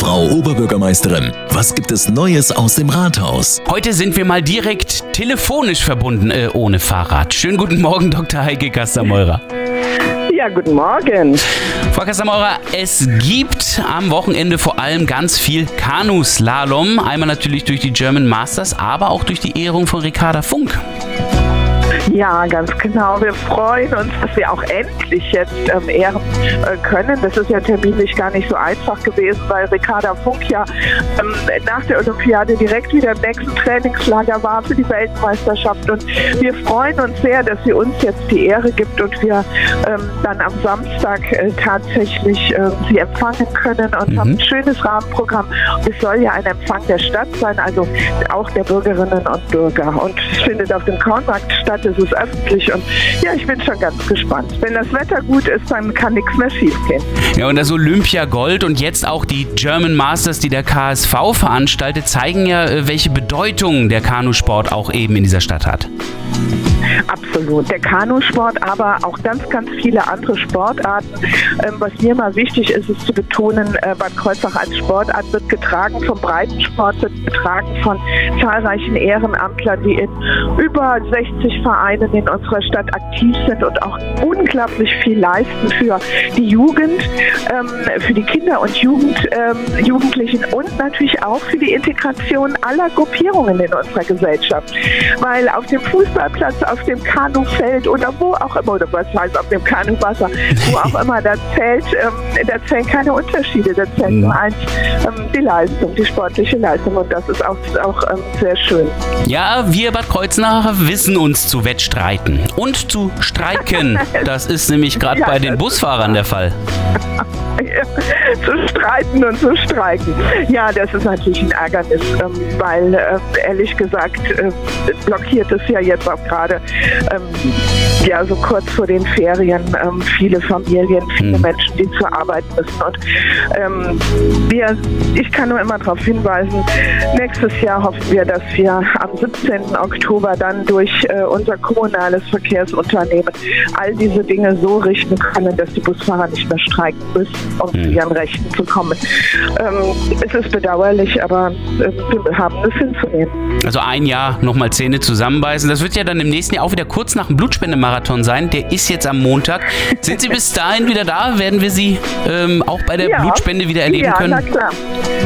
Frau Oberbürgermeisterin, was gibt es Neues aus dem Rathaus? Heute sind wir mal direkt telefonisch verbunden, äh, ohne Fahrrad. Schönen guten Morgen, Dr. Heike Kastermeurer. Ja, guten Morgen. Frau Kastermeurer, es gibt am Wochenende vor allem ganz viel Kanuslalom. Einmal natürlich durch die German Masters, aber auch durch die Ehrung von Ricarda Funk. Ja, ganz genau. Wir freuen uns, dass wir auch endlich jetzt ähm, ehren äh, können. Das ist ja terminlich gar nicht so einfach gewesen, weil Ricarda Funk ja ähm, nach der Olympiade direkt wieder im nächsten Trainingslager war für die Weltmeisterschaft. Und wir freuen uns sehr, dass sie uns jetzt die Ehre gibt und wir ähm, dann am Samstag äh, tatsächlich äh, sie empfangen können und mhm. haben ein schönes Rahmenprogramm. Es soll ja ein Empfang der Stadt sein, also auch der Bürgerinnen und Bürger. Und es findet auf dem Kornmarkt statt. Es ist öffentlich und ja, ich bin schon ganz gespannt. Wenn das Wetter gut ist, dann kann nichts mehr schiefgehen. Ja, und das Olympia Gold und jetzt auch die German Masters, die der KSV veranstaltet, zeigen ja, äh, welche Bedeutung der Kanusport auch eben in dieser Stadt hat. Absolut. Der Kanusport, aber auch ganz, ganz viele andere Sportarten. Ähm, was mir mal wichtig ist, ist zu betonen, äh, Bad Kreuznach als Sportart wird getragen vom Breitensport, wird getragen von zahlreichen Ehrenamtlern, die in über 60 Vereinen in unserer Stadt aktiv sind und auch unglaublich viel leisten für die Jugend, ähm, für die Kinder und Jugend, ähm, Jugendlichen und natürlich auch für die Integration aller Gruppierungen in unserer Gesellschaft. Weil auf dem Fußballplatz, auf dem Kanufeld oder wo auch immer, oder was heißt auf dem Kanuwasser, wo auch immer, da zählt, ähm, da zählen keine Unterschiede, da zählt mhm. nur eins, ähm, die Leistung, die sportliche Leistung und das ist auch, auch ähm, sehr schön. Ja, wir Bad Kreuznach wissen uns zu wettstreiten und zu streiken. Das ist nämlich gerade ja, bei den Busfahrern der Fall. zu streiten und zu streiken. Ja, das ist natürlich ein Ärgernis, ähm, weil äh, ehrlich gesagt äh, blockiert es ja jetzt auch gerade ähm, ja so kurz vor den Ferien ähm, viele Familien, viele mhm. Menschen, die zur Arbeit müssen. Und ähm, wir, ich kann nur immer darauf hinweisen, nächstes Jahr hoffen wir, dass wir am 17. Oktober dann durch äh, unser kommunales Verkehrsunternehmen all diese Dinge so richten können, dass die Busfahrer nicht mehr streiken müssen, um mhm. zu ihren Rechten zu kommen. Ähm, es ist bedauerlich, aber äh, wir haben es hinzunehmen. Also ein Jahr nochmal Zähne zusammenbeißen. Das wird ja dann im nächsten Jahr auch wieder kurz nach dem Blutspendemarathon sein. Der ist jetzt am Montag. Sind Sie bis dahin wieder da? Werden wir Sie ähm, auch bei der ja. Blutspende wieder erleben ja, können? Ja, na klar.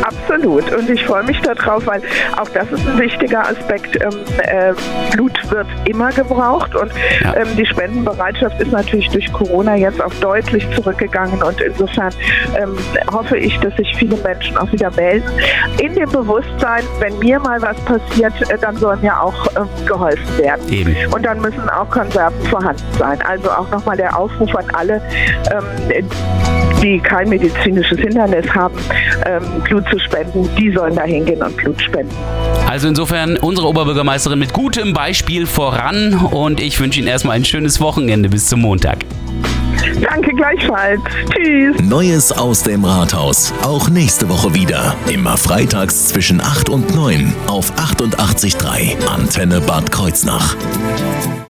Absolut. Und ich freue mich darauf, weil auch das ist ein wichtiger Aspekt. Ähm, äh, Blut wird immer gebraucht und ja. ähm, die Spendenbereitschaft ist natürlich durch Corona jetzt auch deutlich zurückgegangen und insofern ähm, hoffe ich, dass sich viele Menschen auch wieder melden. In dem Bewusstsein, wenn mir mal was passiert, äh, dann soll mir auch ähm, geholfen werden. Eben. Und dann müssen auch Konserven vorhanden sein. Also auch nochmal der Aufruf an alle, ähm, die kein medizinisches Hindernis haben, ähm, Blut zu spenden, die sollen da hingehen und Blut spenden. Also insofern unsere Oberbürgermeisterin mit gutem Beispiel voran und ich wünsche Ihnen erstmal ein schönes Wochenende bis zum Montag. Danke gleichfalls. Tschüss. Neues aus dem Rathaus. Auch nächste Woche wieder. Immer freitags zwischen 8 und 9 auf 88.3 Antenne Bad Kreuznach.